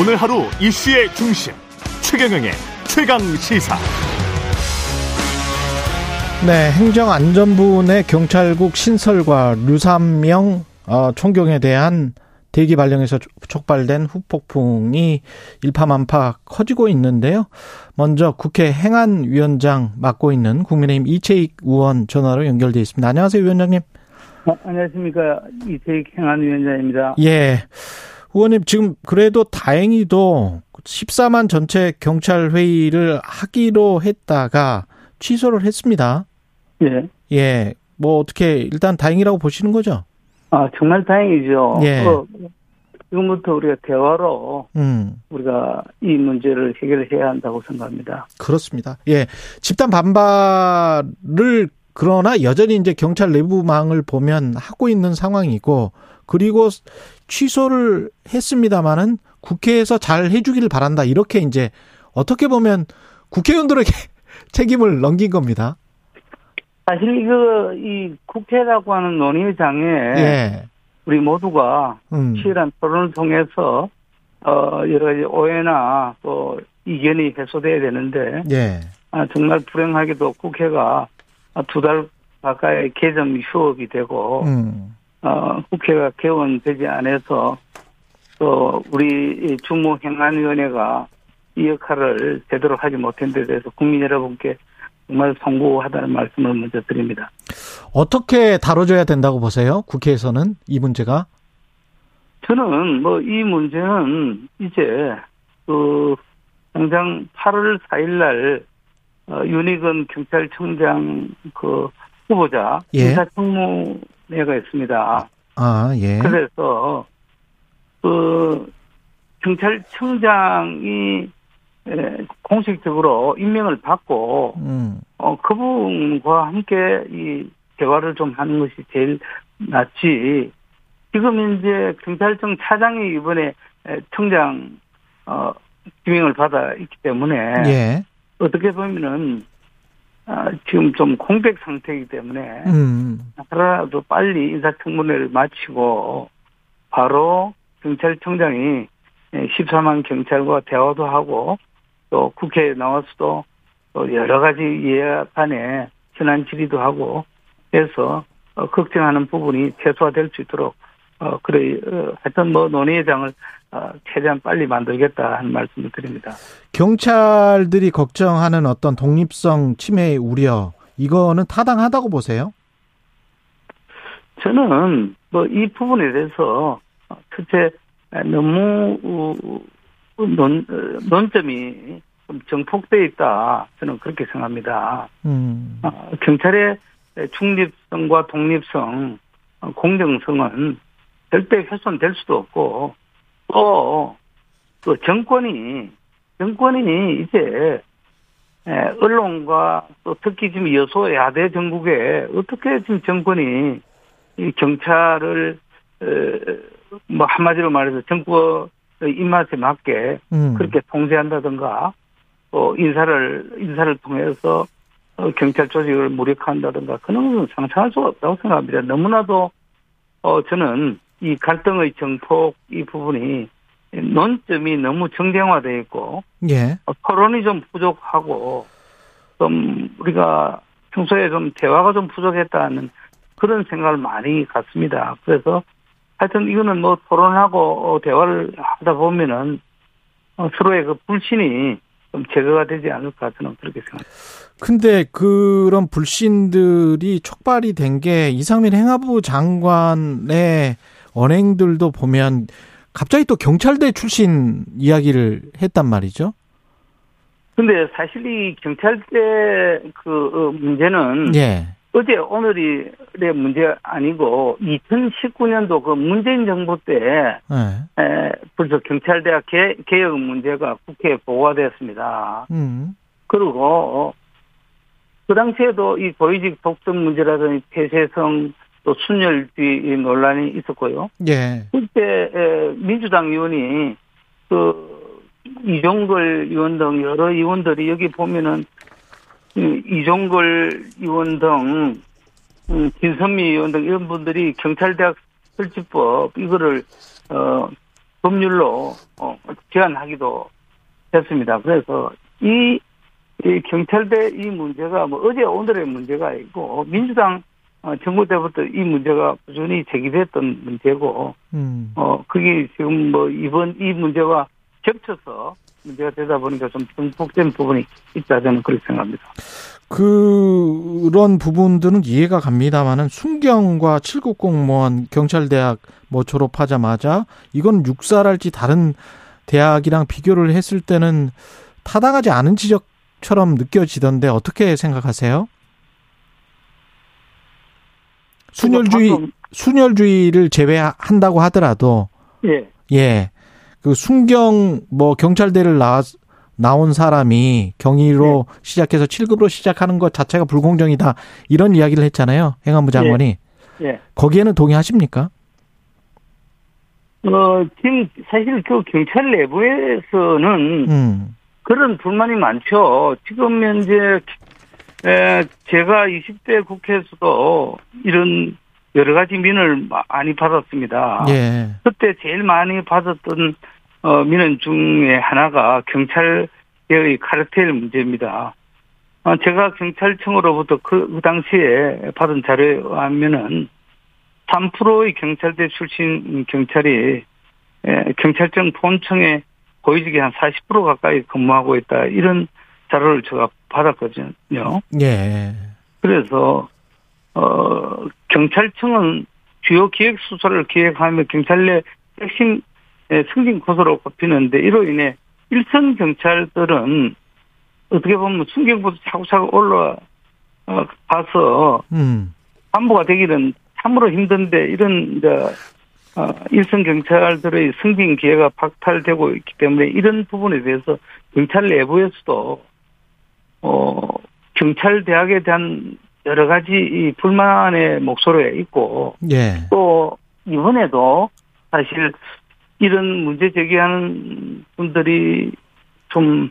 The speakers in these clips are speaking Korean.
오늘 하루 이슈의 중심 최경영의 최강 시사. 네, 행정안전부 내 경찰국 신설과 류삼명 어, 총경에 대한 대기 발령에서 촉발된 후폭풍이 일파만파 커지고 있는데요. 먼저 국회 행안위원장 맡고 있는 국민의힘 이채익 의원 전화로 연결돼 있습니다. 안녕하세요, 위원장님. 어, 안녕하십니까. 이채익 행안위원장입니다. 예. 의원님, 지금 그래도 다행히도 14만 전체 경찰 회의를 하기로 했다가 취소를 했습니다. 예. 예. 뭐 어떻게 일단 다행이라고 보시는 거죠? 아, 정말 다행이죠. 예. 어, 지금부터 우리가 대화로 음. 우리가 이 문제를 해결해야 한다고 생각합니다. 그렇습니다. 예. 집단 반발을 그러나 여전히 이제 경찰 내부망을 보면 하고 있는 상황이고 그리고 취소를 했습니다마는 국회에서 잘 해주기를 바란다. 이렇게 이제 어떻게 보면 국회의원들에게 책임을 넘긴 겁니다. 사실 이거, 이 국회라고 하는 논의장에 예. 우리 모두가 음. 치열한 토론을 통해서 어, 여러 가지 오해나 또 이견이 해소돼야 되는데 예. 아, 정말 불행하게도 국회가 두 달 가까이 개점 휴업이 되고 음. 어, 국회가 개원되지 않아서 또 우리 주무행안위원회가 이 역할을 제대로 하지 못한 데 대해서 국민 여러분께 정말 송구하다는 말씀을 먼저 드립니다. 어떻게 다뤄줘야 된다고 보세요? 국회에서는 이 문제가? 저는 뭐 이 문제는 이제 그 당장 8월 4일 날 어, 윤희근 경찰청장 그 후보자 예. 인사청문 회가 있습니다. 아, 예. 그래서 그 경찰청장이 에, 공식적으로 임명을 받고 음. 어, 그분과 함께 이 대화를 좀 하는 것이 제일 낫지. 지금 이제 경찰청 차장이 이번에 에, 청장 어, 지명을 받아 있기 때문에 예. 어떻게 보면은 아, 지금 좀 공백 상태이기 때문에 음. 하루라도 빨리 인사청문회를 마치고 바로 경찰청장이 14만 경찰과 대화도 하고 또 국회에 나와서도 또 여러 가지 예약안에 현안 질의도 하고 해서 어, 걱정하는 부분이 최소화될 수 있도록 어 그래 어, 하여튼 뭐 논의회장을 어, 최대한 빨리 만들겠다 하는 말씀을 드립니다. 경찰들이 걱정하는 어떤 독립성 침해의 우려, 이거는 타당하다고 보세요? 저는 뭐 이 부분에 대해서 첫째 너무 어, 논 어, 논점이 좀 정폭돼 있다 저는 그렇게 생각합니다. 음. 어, 경찰의 중립성과 독립성, 어, 공정성은 절대 훼손될 수도 없고 또, 또 정권이 정권이 이제 에, 언론과 또 특히 지금 여소 야대 전국에 어떻게 지금 정권이 이 경찰을 에, 뭐 한마디로 말해서 정권의 입맛에 맞게 음. 그렇게 통제한다든가 또 인사를 인사를 통해서 어, 경찰 조직을 무력화한다든가 그런 것은 상상할 수가 없다고 생각합니다. 너무나도 어 저는 이 갈등의 정폭 이 부분이 논점이 너무 정쟁화되어 있고 예. 어, 토론이 좀 부족하고 좀 우리가 평소에 좀 대화가 좀 부족했다는 그런 생각을 많이 갖습니다. 그래서 하여튼 이거는 뭐 토론하고 어, 대화를 하다 보면은 어, 서로의 그 불신이 좀 제거가 되지 않을까 저는 그렇게 생각합니다. 근데 그런 불신들이 촉발이 된 게 이상민 행안부 장관의 언행들도 보면 갑자기 또 경찰대 출신 이야기를 했단 말이죠. 근데 사실 이 경찰대 그 어, 문제는 예. 어제 오늘의 문제 아니고 2019년도 그 문재인 정부 때 예. 에, 벌써 경찰대학 개, 개혁 문제가 국회에 보고가 되었습니다. 음. 그리고 그 당시에도 이 고위직 독점 문제라든지 폐쇄성 또 순혈비 논란이 있었고요. 예. 그때 에, 민주당 의원이 그 이종걸 의원 등 여러 의원들이 여기 보면은 이 이종걸 의원 등 음, 김선미 의원 등 이런 분들이 경찰대학 설치법 이거를 어 법률로 어, 제한하기도 했습니다. 그래서 이, 이 경찰대 이 문제가 뭐 어제 오늘의 문제가 아니고 민주당 어, 정부 때부터 이 문제가 꾸준히 제기됐던 문제고 음. 어 그게 지금 뭐 이번 이 문제와 겹쳐서 문제가 되다 보니까 좀 중복된 부분이 있다 저는 그렇게 생각합니다. 그런 부분들은 이해가 갑니다만은 순경과 7급 공무원 경찰대학 뭐 졸업하자마자 이건 육사랄지 다른 대학이랑 비교를 했을 때는 타당하지 않은 지적처럼 느껴지던데 어떻게 생각하세요? 순혈주의 방금, 순혈주의를 제외한다고 하더라도 예. 예. 그 순경 뭐 경찰대를 나 나온 사람이 경위로 시작해서 7급으로 시작하는 것 자체가 불공정이다. 이런 이야기를 했잖아요. 행안부 장관이. 예. 거기에는 동의하십니까? 어, 지금 사실 그 경찰 내부에서는 음. 그런 불만이 많죠. 지금 현재 에, 제가 20대 국회에서도 이런 여러 가지 민을 많이 받았습니다. 예. 그때 제일 많이 받았던 어, 민원 중에 하나가 경찰의 카르텔 문제입니다. 어, 제가 경찰청으로부터 그, 그 당시에 받은 자료에 의하면은 3%의 경찰대 출신 경찰이 에, 경찰청 본청에 고위직이 한 40% 가까이 근무하고 있다. 이런 자료를 제가 받았거든요. 예. 그래서 어 경찰청은 주요 기획 수사를 기획하며 경찰 내 핵심 예, 승진 코스로 꼽히는데 이로 인해 일선 경찰들은 어떻게 보면 순경보다 차고차고 올라가서 음. 간부가 되기는 참으로 힘든데 이런 이제 어, 일선 경찰들의 승진 기회가 박탈되고 있기 때문에 이런 부분에 대해서 경찰 내부에서도 어 경찰 대학에 대한 여러 가지 이 불만의 목소리가 있고 예. 또 이번에도 사실 이런 문제 제기하는 분들이 좀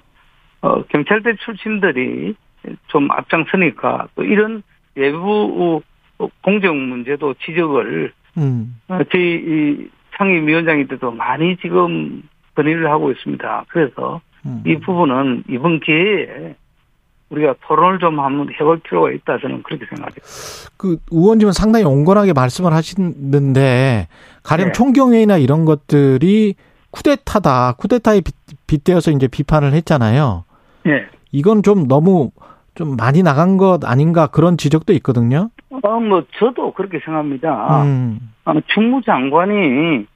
어, 경찰대 출신들이 좀 앞장서니까 또 이런 외부 공정 문제도 지적을 음. 어, 저희 이 상임위원장이 때도 많이 지금 건의를 하고 있습니다. 그래서 음. 이 부분은 이번 기회에 우리가 토론을 좀 한번 해볼 필요가 있다 저는 그렇게 생각해요. 그 의원님은 상당히 온건하게 말씀을 하시는데 가령 네. 총경회의나 이런 것들이 쿠데타다. 쿠데타에 빗, 빗대어서 이제 비판을 했잖아요. 예. 이건 좀 너무 좀 많이 나간 것 아닌가 그런 지적도 있거든요. 어, 뭐, 저도 그렇게 생각합니다. 음. 아, 충무장관이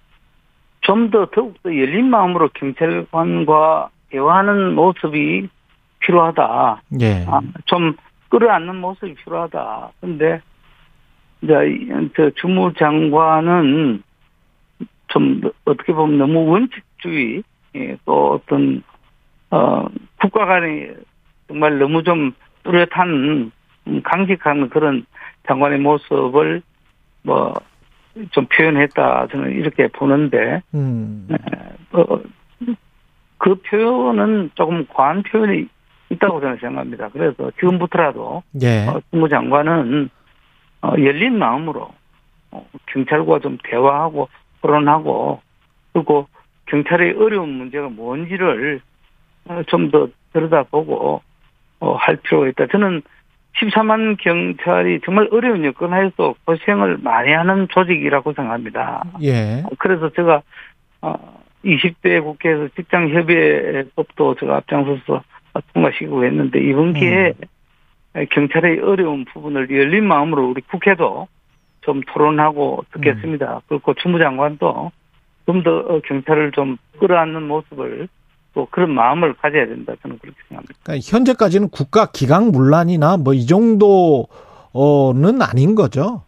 좀 더 더욱더 열린 마음으로 경찰관과 대화하는 모습이 필요하다. 예. 아, 좀 끌어안는 모습이 필요하다. 근데, 이제, 이- 저, 주무 장관은 좀, 어떻게 보면 너무 원칙주의, 예, 또 어떤, 어, 국가 간에 정말 너무 좀 뚜렷한, 음, 강직한 그런 장관의 모습을 뭐, 좀 표현했다. 저는 이렇게 보는데, 음. 어, 그 표현은 조금 과한 표현이 있다고 저는 생각합니다. 그래서 지금부터라도 예. 어, 국무 장관은 어, 열린 마음으로 어, 경찰과 좀 대화하고 토론하고 그리고 경찰의 어려운 문제가 뭔지를 어, 좀더 들여다보고 어, 할 필요가 있다. 저는 14만 경찰이 정말 어려운 여건 하에서 고생을 많이 하는 조직이라고 생각합니다. 예. 그래서 제가 어 20대 국회에서 직장 협의회법도 제가 앞장서서 통과시키고 했는데 이번 기회에 경찰의 어려운 부분을 열린 마음으로 우리 국회도 좀 토론하고 듣겠습니다. 그리고 주무장관도 좀 더 경찰을 좀 끌어안는 모습을 또 그런 마음을 가져야 된다. 저는 그렇게 생각합니다. 그러니까 현재까지는 국가 기강 문란이나 뭐 이 정도는 아닌 거죠.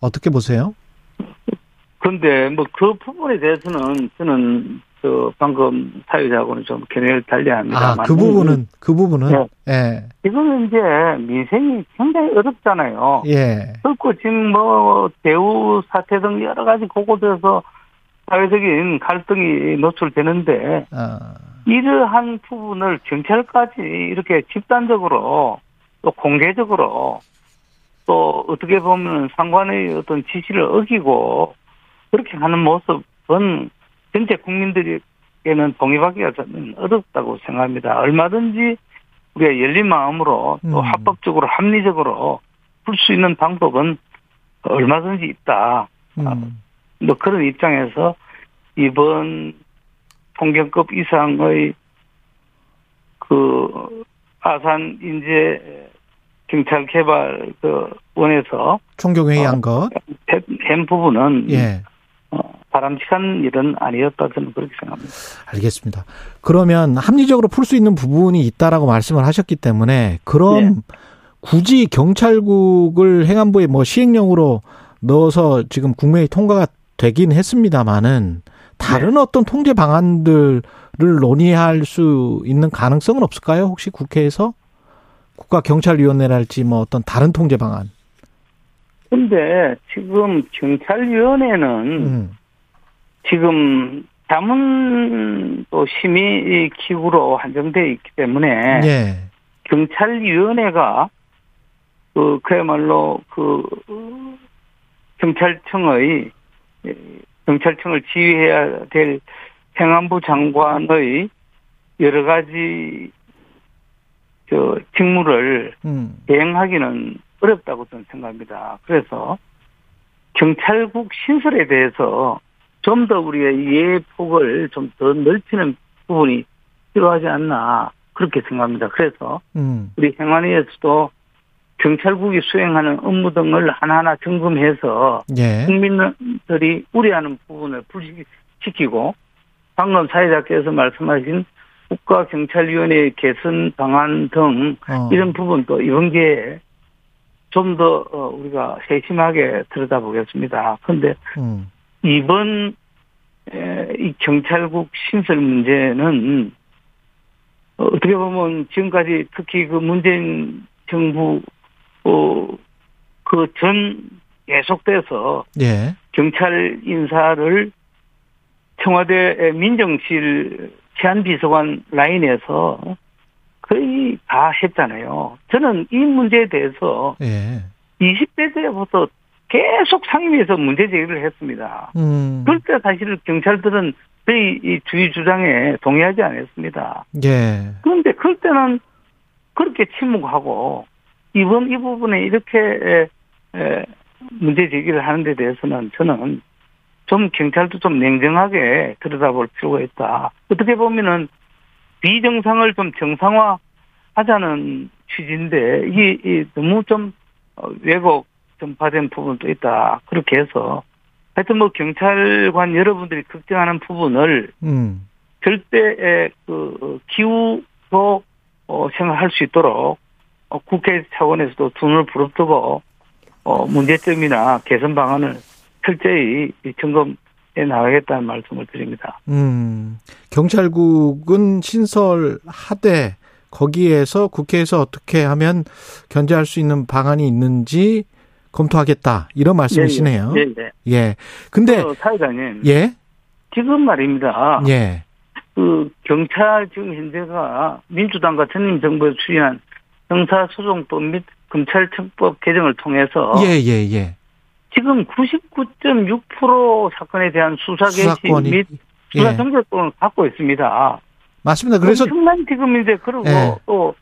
어떻게 보세요? 그런데 뭐 그 부분에 대해서는 저는 그 방금 사회자하고는 좀 견해를 달리합니다만 아, 그 부분은 그 부분은 예. 지금 이제 민생이 굉장히 어렵잖아요. 예. 그렇고 지금 뭐 대우 사태 등 여러 가지 곳곳에서 사회적인 갈등이 노출되는데 아. 이러한 부분을 경찰까지 이렇게 집단적으로 또 공개적으로 또 어떻게 보면 상관의 어떤 지시를 어기고 그렇게 하는 모습은 전체 국민들에게는 동의받기가 저는 어렵다고 생각합니다. 얼마든지 우리가 열린 마음으로 또 음. 합법적으로 합리적으로 풀 수 있는 방법은 얼마든지 있다. 음. 뭐 그런 입장에서 이번 통경급 이상의 그 아산 인재 경찰 개발 그 원에서 총경회의한 것. 한 부분은 예. 어, 바람직한 일은 아니었다 저는 그렇게 생각합니다. 알겠습니다. 그러면 합리적으로 풀 수 있는 부분이 있다라고 말씀을 하셨기 때문에 그럼 네. 굳이 경찰국을 행안부에 뭐 시행령으로 넣어서 지금 국회에 통과가 되긴 했습니다만은 다른 네. 어떤 통제 방안들을 논의할 수 있는 가능성은 없을까요? 혹시 국회에서 국가경찰위원회랄지 뭐 어떤 다른 통제 방안? 근데 지금 경찰위원회는 음. 지금 자문 또 심의 기구로 한정되어 있기 때문에 예. 경찰위원회가 그 그야말로 그 경찰청의 경찰청을 지휘해야 될 행안부 장관의 여러 가지 저 직무를 음. 대행하기는 어렵다고 저는 생각합니다. 그래서 경찰국 신설에 대해서 좀 더 우리의 이해 폭을 좀 더 넓히는 부분이 필요하지 않나 그렇게 생각합니다. 그래서 음. 우리 행안위에서도 경찰국이 수행하는 업무 등을 하나하나 점검해서 예. 국민들이 우려하는 부분을 불식시키고 방금 사회자께서 말씀하신 국가경찰위원회 개선 방안 등 어. 이런 부분도 이번 기회에 좀더 어, 우리가 세심하게 들여다보겠습니다. 그런데 음. 이번 에, 이 경찰국 신설 문제는 어, 어떻게 보면 지금까지 특히 그 문재인 정부 어, 그전 계속돼서 예. 경찰 인사를 청와대 민정실 치안비서관 라인에서 거의 다 했잖아요. 저는 이 문제에 대해서 예. 20대 때부터 계속 상임위에서 문제 제기를 했습니다. 음. 그럴 때 사실 경찰들은 저희 이 주의 주장에 동의하지 않았습니다. 예. 그런데 그럴 때는 그렇게 침묵하고 이번 이 부분에 이렇게 문제 제기를 하는 데 대해서는 저는 좀 경찰도 좀 냉정하게 들여다볼 필요가 있다. 어떻게 보면은 비정상을 좀 정상화 하자는 취지인데 이게 이 너무 좀 어, 왜곡 좀 받은 부분도 있다. 그렇게 해서 하여튼 뭐 경찰관 여러분들이 걱정하는 부분을 음. 절대 그 기후로 어, 생각할 수 있도록 어, 국회 차원에서도 두 눈을 부릅뜨고 어, 문제점이나 개선 방안을 철저히 점검해 나가겠다는 말씀을 드립니다. 음. 경찰국은 신설하되 거기에서 국회에서 어떻게 하면 견제할 수 있는 방안이 있는지 검토하겠다. 이런 말씀이시네요. 예, 예. 예. 근데 그 사회자님, 예. 지금 말입니다. 예. 그 경찰 지금 현재가 민주당과 전임 정부에서 추진한 형사소송법 및 검찰청법 개정을 통해서 예, 예, 예. 지금 99.6% 사건에 대한 수사 개시 및 수사 예. 정결권을 갖고 있습니다. 맞습니다. 그래서 엄청난 지금 이제 그리고 예. 또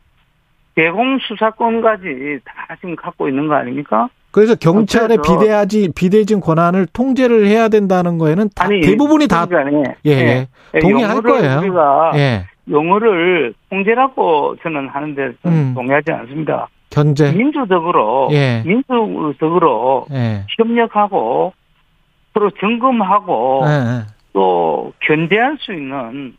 대공 수사권까지 다 지금 갖고 있는 거 아닙니까? 그래서 경찰의 비대하지 비대진 권한을 통제를 해야 된다는 거에는 다 아니 대부분이 다 그러니까 예, 예. 동의할 용어를 거예요. 우리가 예. 용어를 통제라고 저는 하는데 저는 음. 동의하지 않습니다. 견제. 민주적으로 예. 민주적으로 예. 협력하고 서로 점검하고 예, 예. 또 견제할 수 있는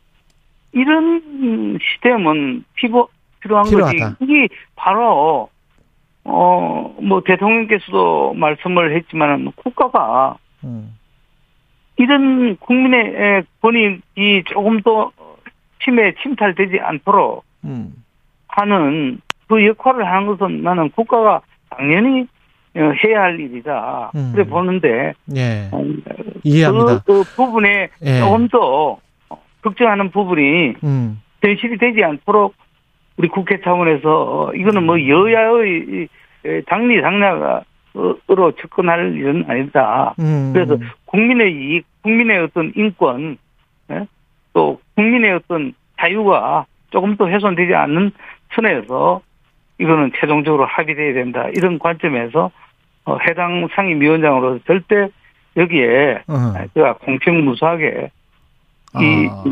이런 시스템은 필요, 필요한 필요하다. 거지. 이게 바로 어 뭐 대통령께서도 말씀을 했지만 국가가 음. 이런 국민의 권익이 조금 더 침해 침탈되지 않도록 음. 하는 그 역할을 하는 것은 나는 국가가 당연히 어, 해야 할 일이다. 음. 그래 보는데 예. 어, 이해합니다. 그, 그 부분에 예. 조금 더 걱정하는 부분이 음. 현실이 되지 않도록 우리 국회 차원에서 이거는 뭐 여야의 이, 에, 당리 당략으로 접근할 일은 아니다. 음. 그래서 국민의 이익, 국민의 어떤 인권 예? 또 국민의 어떤 자유가 조금 더 훼손되지 않는 선에서 이거는 최종적으로 합의돼야 된다. 이런 관점에서 어, 해당 상임위원장으로서 절대 여기에 어. 제가 공평무수하게 이 아.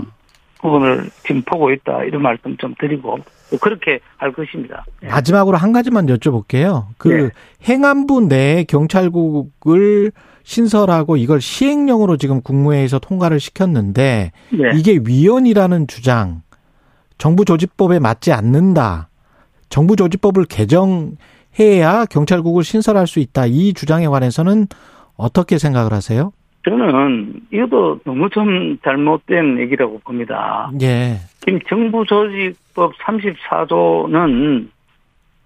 부분을 지금 보고 있다 이런 말씀 좀 드리고 또 그렇게 할 것입니다. 예. 마지막으로 한 가지만 여쭤볼게요. 그 네. 행안부 내 경찰국을 신설하고 이걸 시행령으로 지금 국무회의에서 통과를 시켰는데 네. 이게 위헌이라는 주장, 정부 조직법에 맞지 않는다. 정부 조직법을 개정해야 경찰국을 신설할 수 있다. 이 주장에 관해서는 어떻게 생각을 하세요? 저는 이것도 너무 좀 잘못된 얘기라고 봅니다. 예. 지금 정부조직법 34조는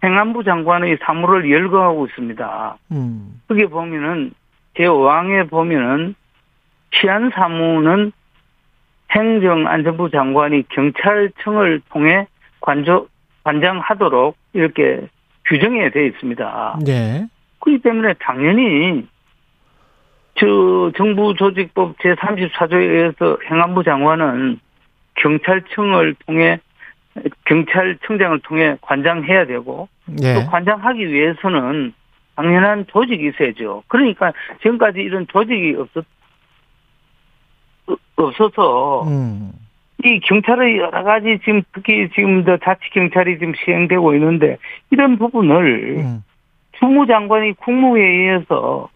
행안부 장관의 사무를 열거하고 있습니다. 음. 거기에 보면은 제5항에 보면은 치안 사무는 행정안전부 장관이 경찰청을 통해 관조, 관장하도록 이렇게 규정이 되어 있습니다. 예. 그렇기 때문에 당연히 저 정부 조직법 제34조에 의해서 행안부 장관은 경찰청을 통해 경찰청장을 통해 관장해야 되고 예. 또 관장하기 위해서는 당연한 조직이 있어야죠. 그러니까 지금까지 이런 조직이 없었 없어서 음. 이 경찰의 여러 가지 지금 특히 지금 더 자치 경찰이 지금 시행되고 있는데 이런 부분을 음. 주무장관이 국무회의에서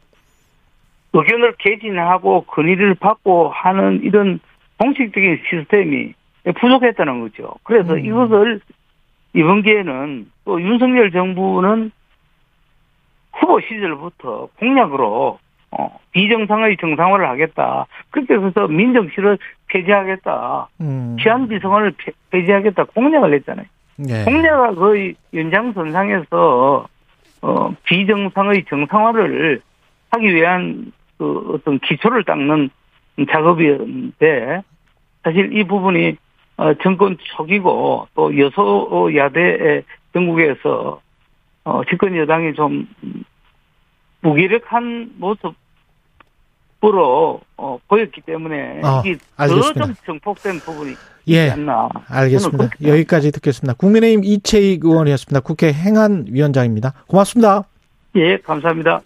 의견을 개진하고 건의를 받고 하는 이런 공식적인 시스템이 부족했다는 거죠. 그래서 음. 이것을 이번 기회는 또 윤석열 정부는 후보 시절부터 공약으로 어, 비정상의 정상화를 하겠다. 그렇게 해서 민정실을 폐지하겠다. 음. 폐- 폐지하겠다. 공약을 했잖아요. 예. 공약을 거의 연장선상에서 어, 비정상의 정상화를 하기 위한 그 어떤 기초를 닦는 작업이었는데 사실 이 부분이 어, 정권 초기고 또 여소야대 전국에서 어, 집권 여당이 좀 무기력한 모습으로 어, 보였기 때문에 어, 이게. 더좀 정폭된 부분이 예. 않나. 알겠습니다. 여기까지 듣겠습니다. 국민의힘 이채익 의원이었습니다. 국회 행안위원장입니다. 고맙습니다. 예, 감사합니다.